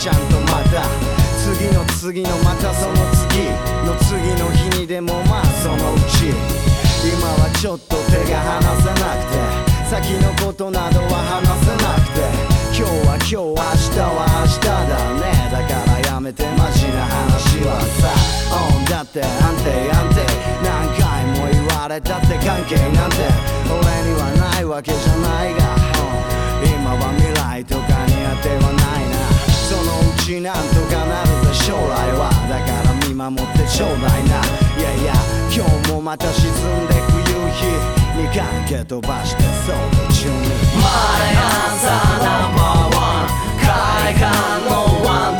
ちゃんとまた次の次のまたその次の次の日にでもまあそのうち。今はちょっと手が離せなくて先のことなどは話せなくて今日は今日明日は明日だね。だからやめてマジな話はさ、うん、だって安定安定何回も言われたって関係なんて。俺にはないわけじゃないが、今は未来とかに当てはないな。ちなんとかなるぜ将来は。だから見守ってちょうだいな。いやいや今日もまた沈んでく夕日にかけ飛ばしてそう途中に。My answer number one 快感のワンダ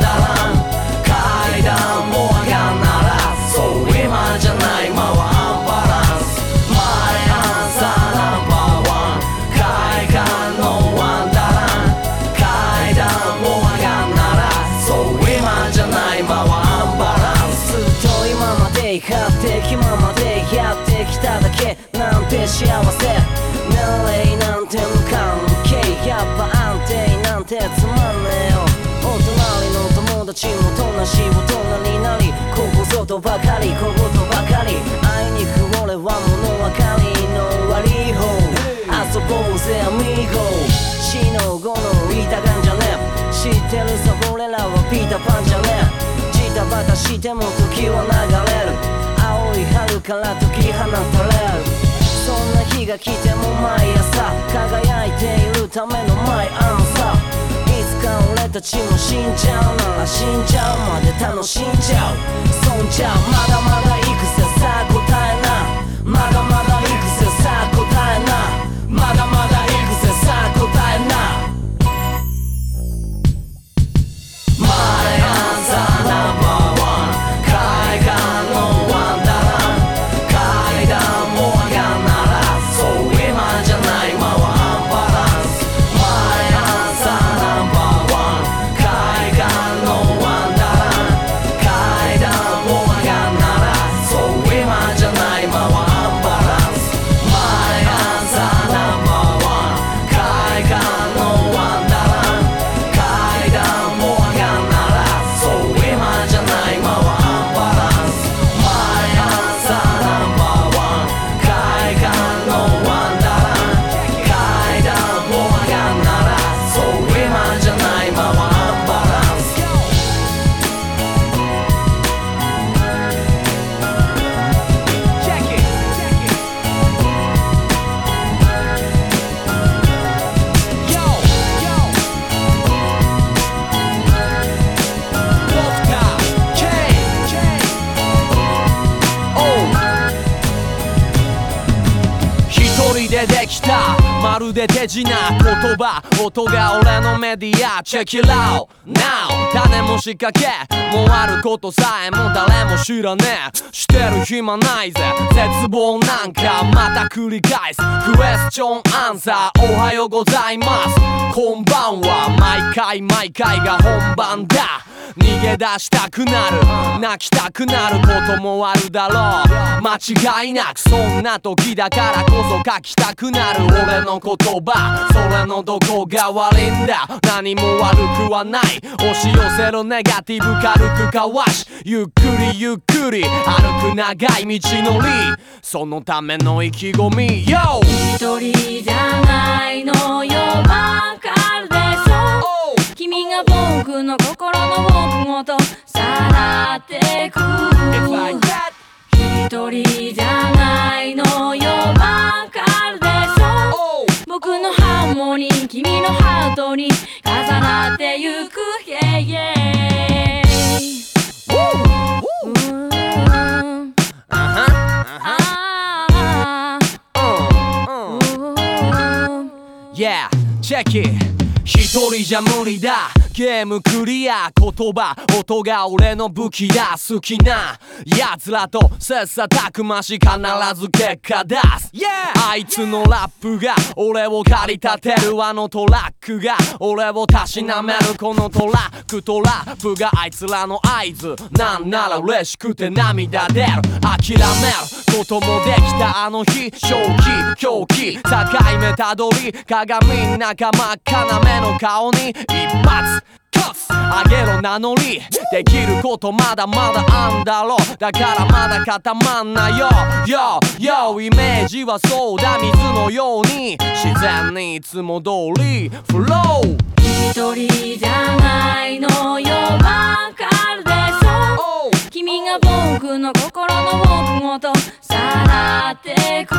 ラン。年齢なんて無関係やっぱ安定なんてつまんねえよお隣の友達もとなし大人になり。ここぞとばかり。小言ばかりあいにく俺は物分かりの悪い方遊ぼうぜアミーゴ。死の後のいたがんじゃねえ。知ってるさ俺らはピーターパンじゃねえ。ジタバタしても時は流れる。青い春から解き放たれるが来ても毎朝輝いているためのマイアンサー。いつか俺たちも死んじゃうなら死んじゃうまで楽しんじゃう。そんじゃまだまだ行くぜさあ答えな。いまるで手品言葉音が俺のメディア。Check it out now 種も仕掛けもうあることさえも誰も知らねえ。してる暇ないぜ。絶望なんかまた繰り返す。クエスチョンアンサーおはようございます。こんばんは。毎回毎回が本番だ。逃げ出したくなる。泣きたくなることもあるだろう。間違いなくそんな時だからこそ書きたくなる。俺の言葉それのどこが悪いんだ。何も悪くはない。押し寄せるネガティブ軽くかわし。ゆっくりゆっくり歩く長い道のり。そのための意気込み YO! 一人じゃないのよわかるでしょ君が僕の心の奥ごとさらってく一人じゃないのよわかるでしょ？僕のハーモニー君のハートに重なってゆく。Yeah Yeah, check it 一人じゃ無理だ。ゲームクリア言葉音が俺の武器だ好きな奴らと切磋琢磨し必ず結果出す、あいつのラップが俺を駆り立てるあのトラックが俺をたしなめるこのトラック。とラップがあいつらの合図。なんなら嬉しくて涙出る。諦める。こともできたあの日正気狂気境目たどり鏡ん中真っ赤な目の顔に一発つあげろ名乗り。できることまだまだあんだろ。だからまだ固まんなよ。YOYO イメージはそうだ水のように。自然にいつも通り。フロー一人じゃないのよ。わかるでしょ？君が僕の心の奥ごとさらってく。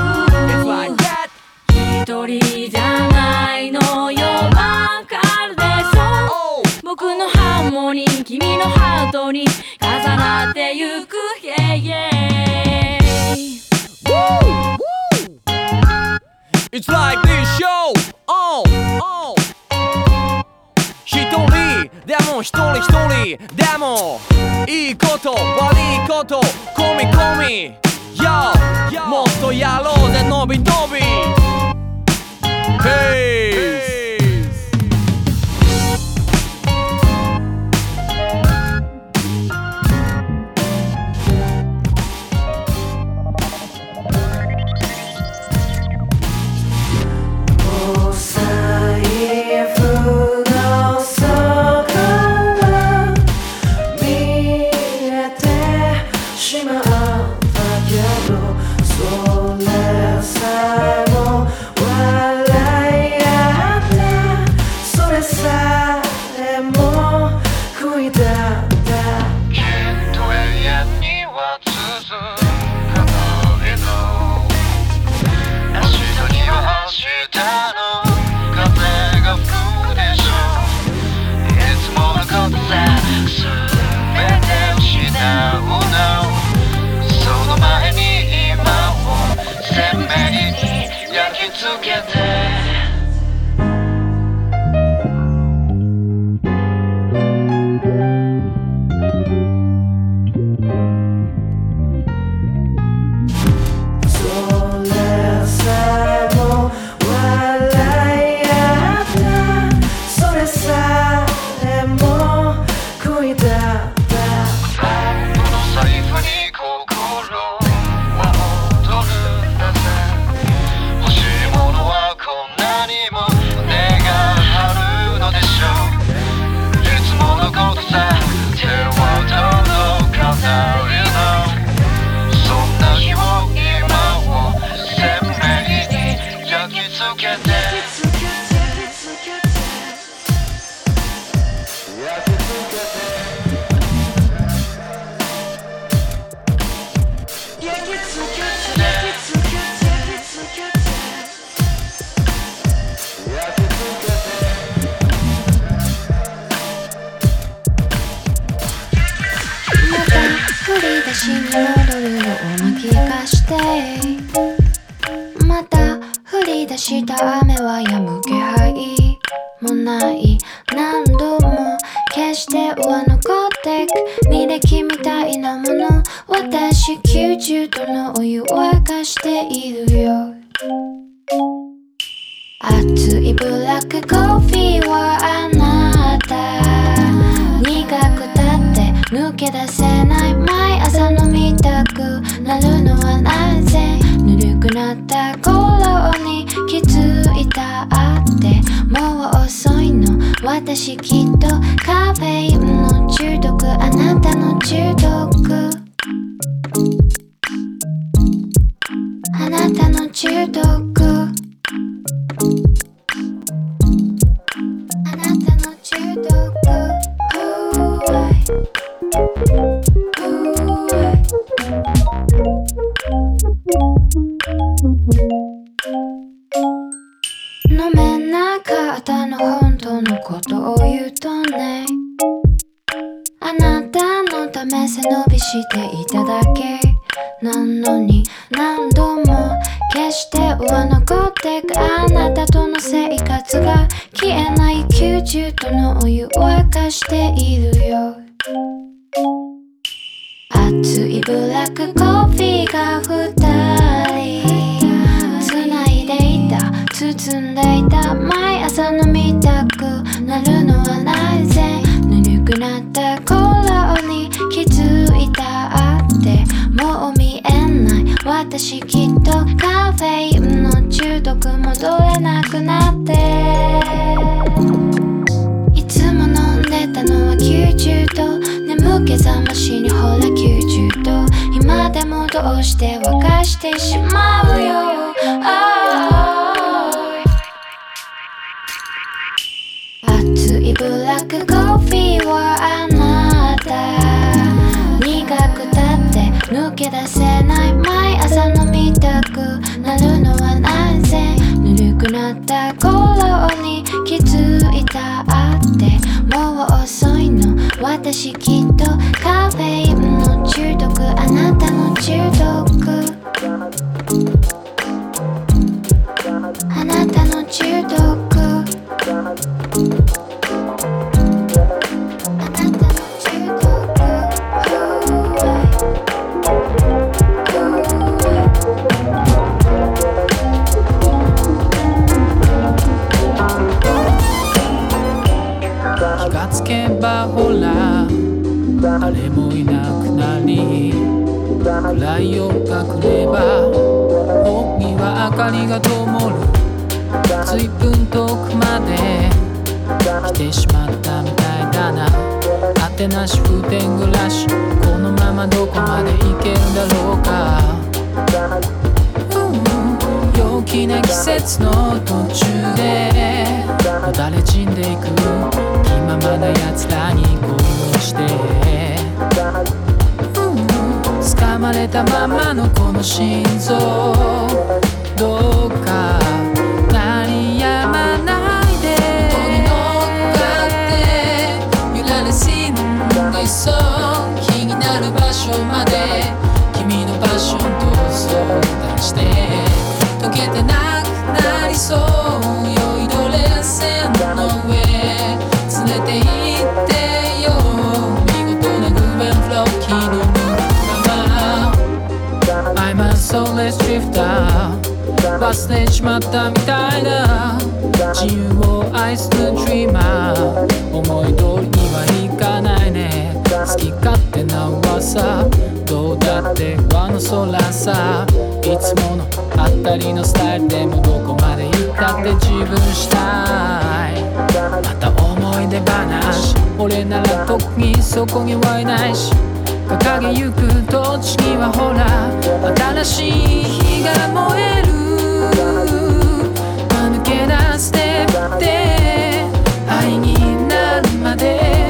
一人じゃないのよ。ともに君のハートに重なってゆく Yeah yeah Woo! Woo! It's like this show Oh! Oh! 一人でも一人一人でもいいこと悪いこと込み込み Yo! Yo! もっとやろうぜのびのび Peace! 分したいまた思い出話。俺なら特にそこにはいないし。掲げゆく土地にはほら新しい日が燃える。間抜けなステップで愛になるまで。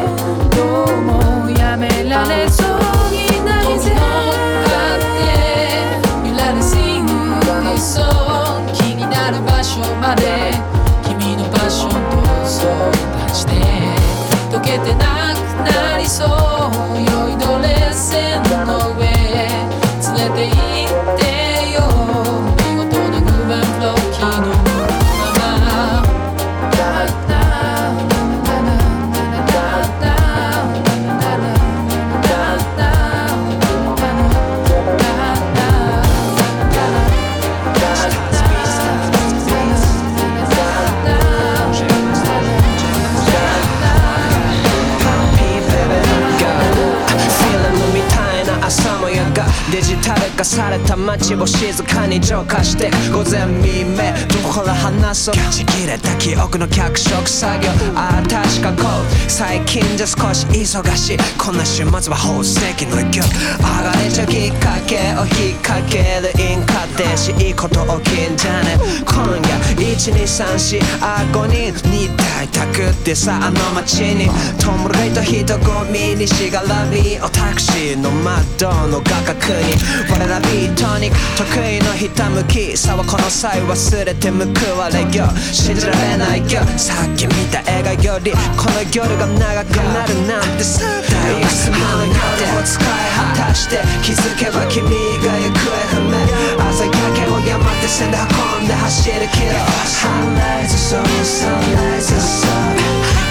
された街を静かに浄化して午前未明どこから話そう。ちぎれた記憶の脚色作業。ああ確かこう。最近じゃ少し忙しいこんな週末は宝石の曲上がれちゃうきっかけを引っ掛けるインカテしいいこと起きんじゃね今夜1234あ5人に大たくってさあの街にト。ムレイと人混みにしがらみをタクシーの窓の画角に我らビートに得意のひたむきさはこの際忘れて報われよ信じられないよ。さっき見た映画よりこの夜が長くなるなんてさ大学の手を使い果たして気づけば君が行方不明。朝焼けを山手線で運んで走るけど Sunrise そう Sunrise そう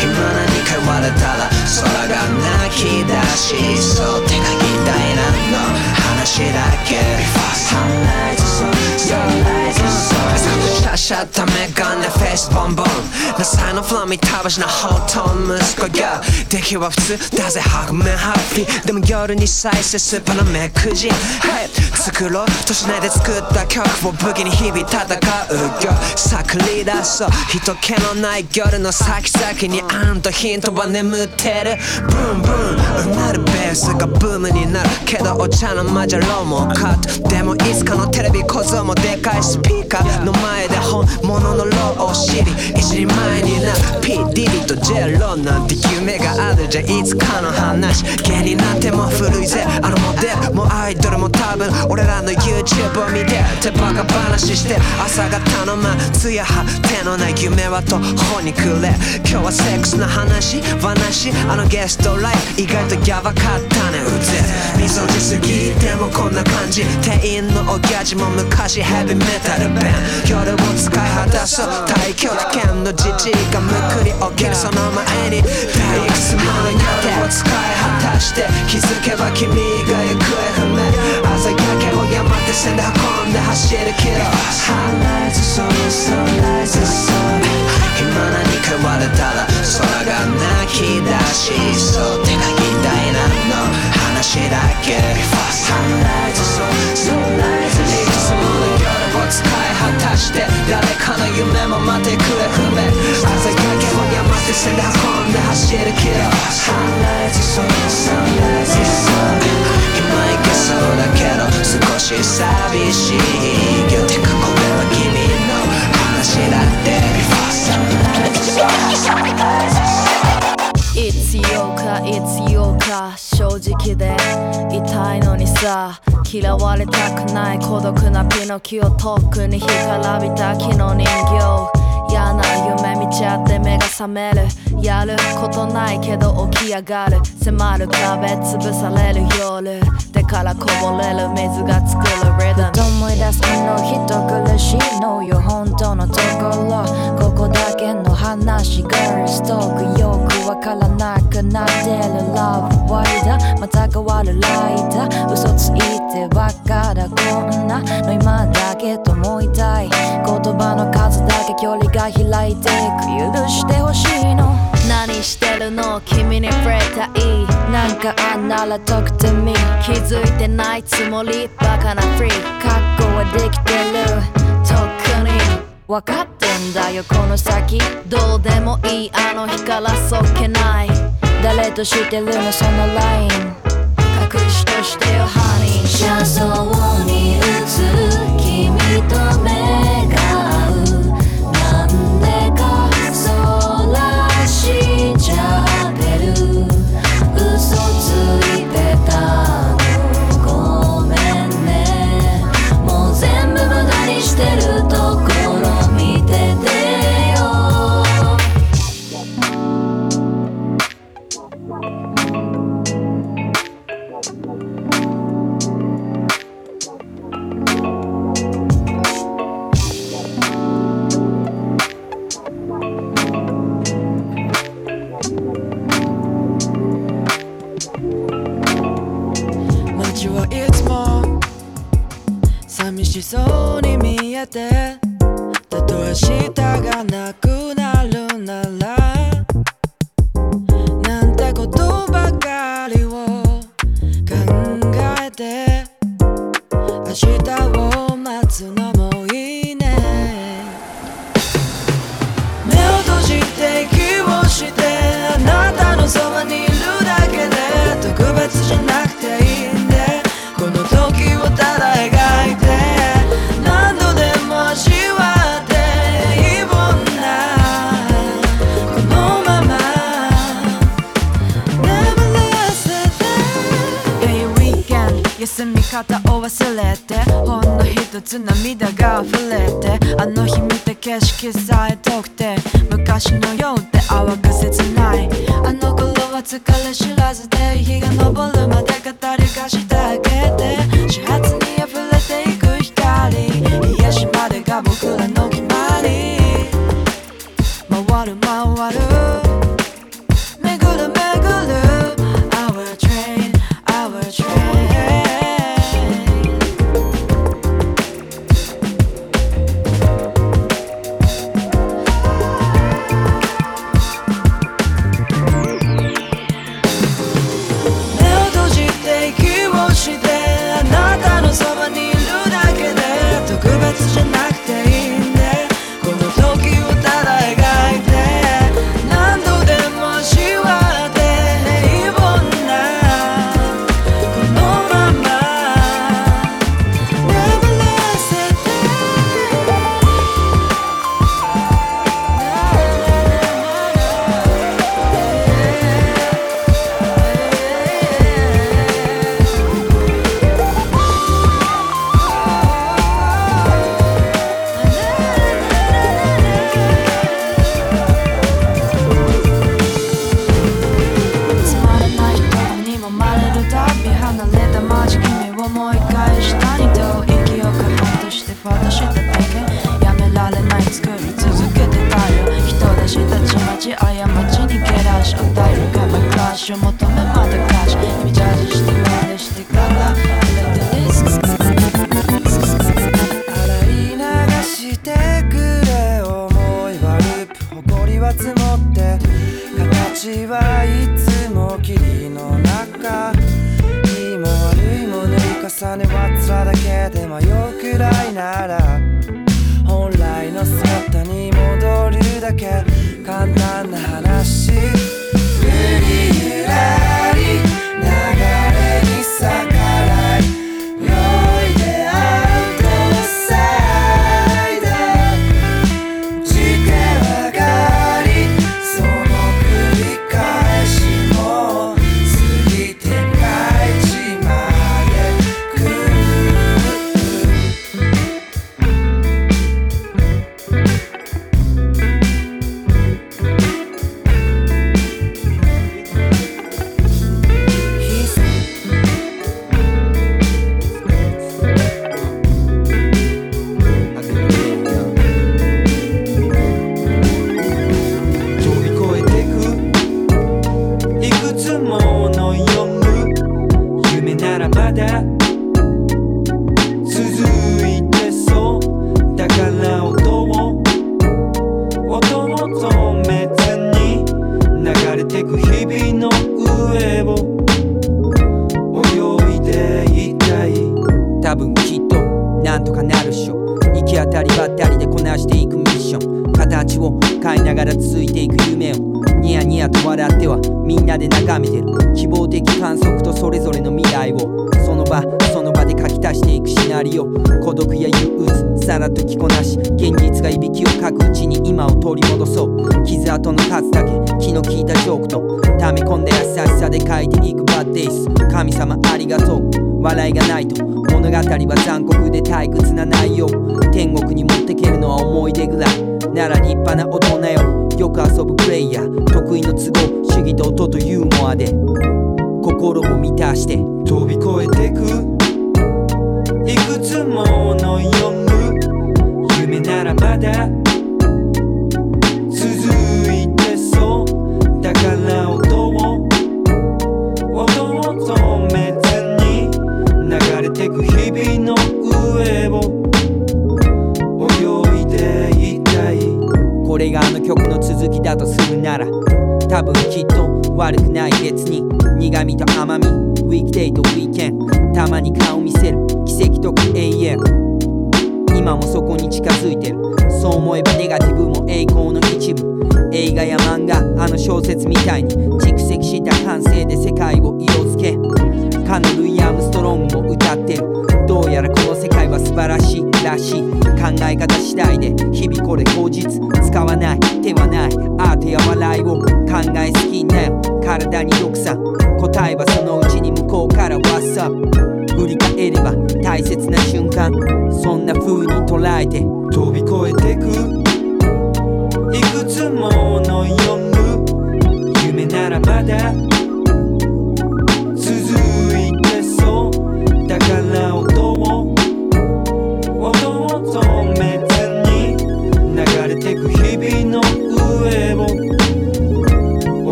今何か言われたら空が泣き出しそう。手が痛いなの話だけ Sunrise そう Sunrise そうしゃったメガネフェイスボンボンな才のフラミたばしなホー？トン息子が出来は普通。だぜハグメハッピー。でも夜に再生スーパーの目くじ Hey 作ろうとしないで作った曲を武器に日々戦うよ作り出そう人気のない夜の先々にあんとヒントは眠ってる。ブンブン。うなるベースがブームになる。けどお茶の間じゃローもカットでもいつかのテレビ小僧もでかいスピーカーの前で本物のローを知り一人前にな P ディリとジェロなんて夢があるじゃいつかの話芸人なんても古いぜあのモデルもアイドルも多分俺らの YouTube を見てってバカ話して朝方のまつやは手のない夢は途方に暮れ今日はセックスの話話あのゲストライブ意外とヤバかったねうぜ。みそじすぎでももこんな感じ。店員のおギャジも昔。ヘビメタルバン夜を使い果たそう。太極拳のじじいがむくり起きる。その前に。大いくつもの夜を使い果たして。気づけば君が行方不明。朝焼けを山手線で運んで走るけど。Sunrise その Sunrise そう今何か言われたら空が泣き出しそう。の夢も待ってくれ不明。朝焼けを山手線で運んで走るけど Sunrise そう Sunrise. そう今行けそうだけど少し寂しいよてかこれは君の話だって Sunrise 必要か必要か正直で痛いのにさ嫌われたくない孤独なピノキオ遠くに干からびた木の人形。嫌な夢見ちゃって目が覚める。やることないけど起き上がる。迫る壁潰される夜。手からこぼれる水が作るリズム思い出すあの人苦しいのよ本当のところ。ここだけの話 Girls talk よくわからなくなってる。Love ワイダまた変わるライダー。嘘ついてばっかだこんな。の今だけと思いたい。言葉の数だけ距離が開いていく。許してほしいの。何してるの君に触れたいなんかあんなら talk to me 気づいてないつもりバカなフリー。覚悟はできてるとっくに分かってんだよこの先。どうでもいいあの日からそっけない。誰としてるのそのライン。隠しとしてよハニー。車窓に映る君と目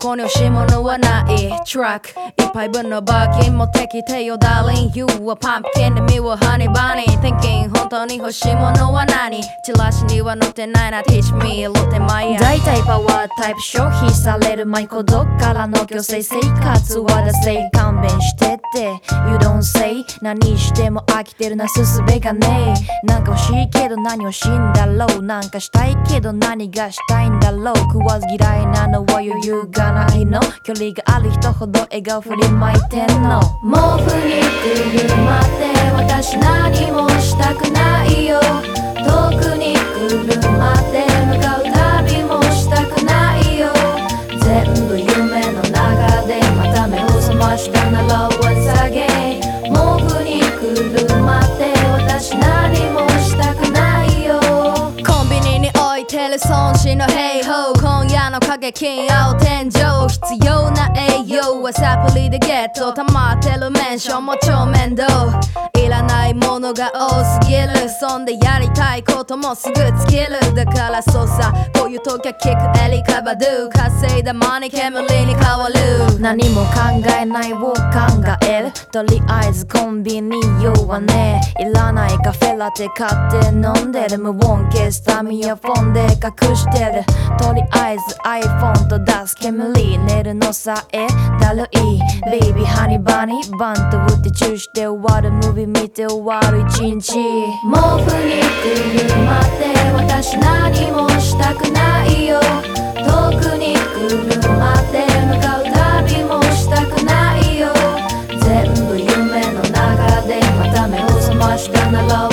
ここに欲しいものはない。トラック杯分のバーキン持ってきてよ darling You はパンプキンで me はハニーバニー Thinking 本当に欲しいものは何?チラシには載ってないな。Teach me ロテマイヤ大体パワータイプ消費されるマイコどっからの虚勢生活はだせい勘弁してって。You don't say 何しても飽きてるなすすべがねえ。なんか欲しいけど何欲しいんだろう。なんかしたいけど何がしたいんだろう。食わず嫌いなのは余裕がないの距離がある人ほど笑顔振り巻いてんの。毛布にくるまって私何もしたくないよ。遠くに車で向かう旅もしたくないよ。全部夢の中でまた目を覚ました金青天井必要な栄養はサプリでゲット。溜まってるメンションも超面倒。いらないものが多すぎるそんでやりたいこともすぐ尽きる。だからそうさこういう時はキックエリカバドゥ。稼いだマニ煙に変わる。何も考えないを考えるとりあえずコンビニ用はね。いらないカフェラテ買って飲んでる。無音消すためイヤフォンで隠してる。とりあえず iPhone と出す煙寝るのさえ。だるい？ベイビーハニーバニーバント打ってチューして終わる。ムービー見て終わる。一日毛布にくるまって私何もしたくないよ。遠くにくるまで向かう旅もしたくないよ。全部夢の中でまた目を覚ましたなら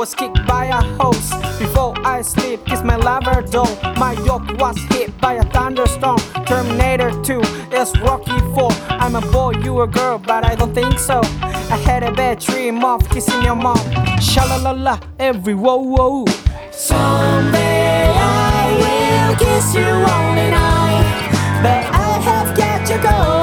was kicked by a hose. Before I sleep, kiss my lover doll. My yacht was hit by a thunderstorm. Terminator 2 is Rocky 4. I'm a boy, you a girl, but I don't think so. I had a bad dream of kissing your mom. Shalalala, every whoa whoa. Someday I will kiss you only night, but I have got to go.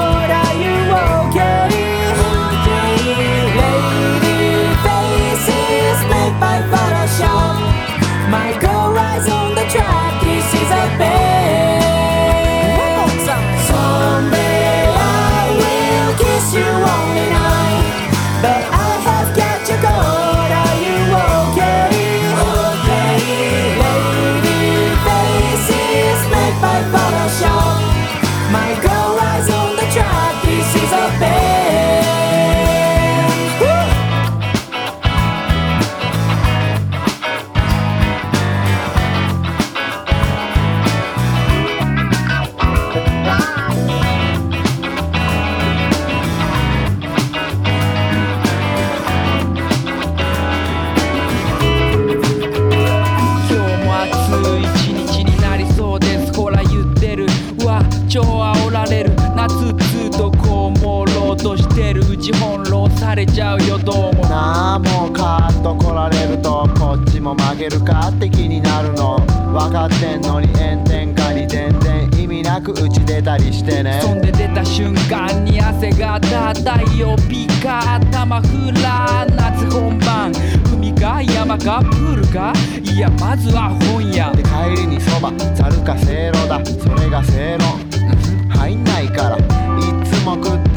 ち翻弄されちゃうよどうもな。あもうカーッと来られるとこっちも負けるかって気になるの。分かってんのに炎天下に全然意味なく打ち出たりしてね。そんで出た瞬間に汗がた太陽ピカ頭フラ夏本番。海か山かプールか？いやまずは本屋。で帰りにそばざるかせいろだ。それが正論うん入んないから。いつも食って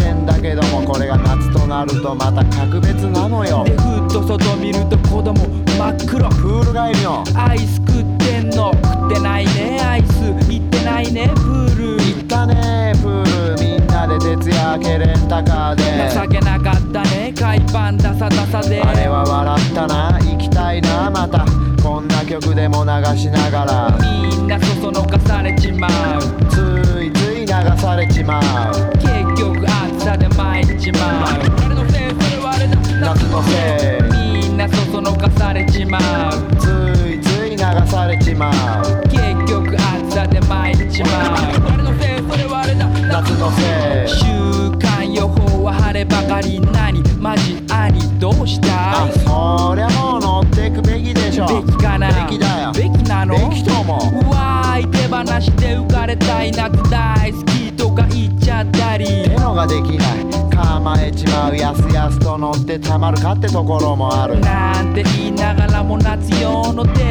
けどもこれが夏となるとまた格別なのよ。でふっと外見ると子供真っ黒。プール帰りのアイス食ってんの。食ってないね。アイス行ってないね。プール。行ったね。プールみんなで徹夜明けレンタカーで。情けなかったね。海パンダサダサで。あれは笑ったな。行きたいなまた。こんな曲でも流しながら。みんなそそのかされちまう。ついつい流されちまう。結局暑さで参っちまう。俺のせい。それはあれだ夏のせいみんなそそのかされちまう。ついつい流されちまう結局暑さで参っちまう。俺のせい。それはあれだ夏のせいればかり何マジ兄どうした？あいそりゃもう乗ってくべきでしょ。べきかな？べきだよ。べきなの？べきと思ううわーい手放して浮かれたい夏大好きとか言っちゃったり。ってのができない。構えちまうやすやすと乗ってたまるかってところもある。なんて言いながらも夏用のテープとか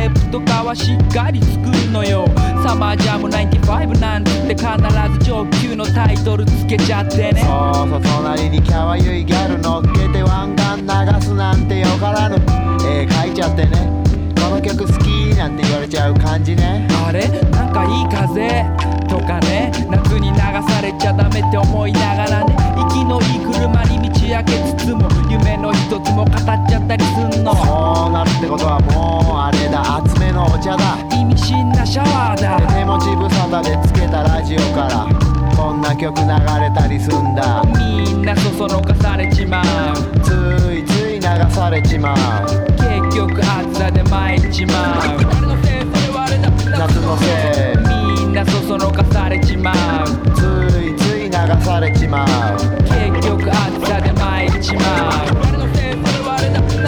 はしっかり作るのよ。サマージャム95なんて必ず上級のタイトルつけちゃってね。そうそう隣にキャワユイギャル乗っけて湾岸流すなんてよからぬ。絵描いちゃってね。この曲好きなんて言われちゃう感じね。あれ？なんかいい風？とかね。夏に流されちゃダメって思いながらね。息のいい車に道開けつつも夢の一つも語ったりすんの。そうなるってことはもうあれだ。厚めのお茶だ。意味深なシャワーだ。で手持ち無沙汰でつけたラジオから。こんな曲流れたりすんだ。みんなそそのかされちまう。ついつい流されちまう。結局暑さで参っちまう。俺のせい。それはあれだ夏のせい。みんなそそのかされちまう。ついつい流されちまう。結局暑さで参っちまう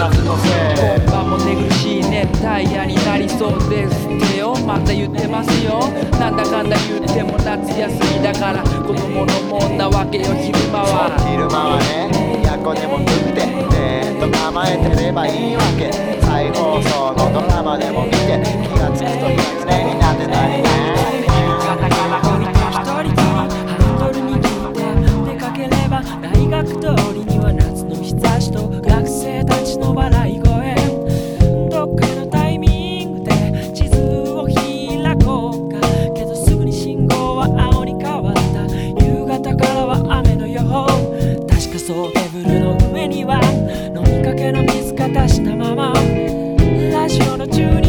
夏のせい。今晩も寝苦しい熱帯夜になりそうですってよ。また言ってますよ。なんだかんだ言っても夏休みだから子供のもんなわけよ昼間は。昼間はねやこでも食ってえっと構えてればいいわけ。再放送のドラマでも見て気がつくと常になってたりね。大学通りには夏の日差しとの笑い声どっかのタイミングで地図を開こうか。けどすぐに信号は青に変わった。夕方からは雨の予報。確かそうテーブルの上には飲みかけの水が出したまま。ラジオの中に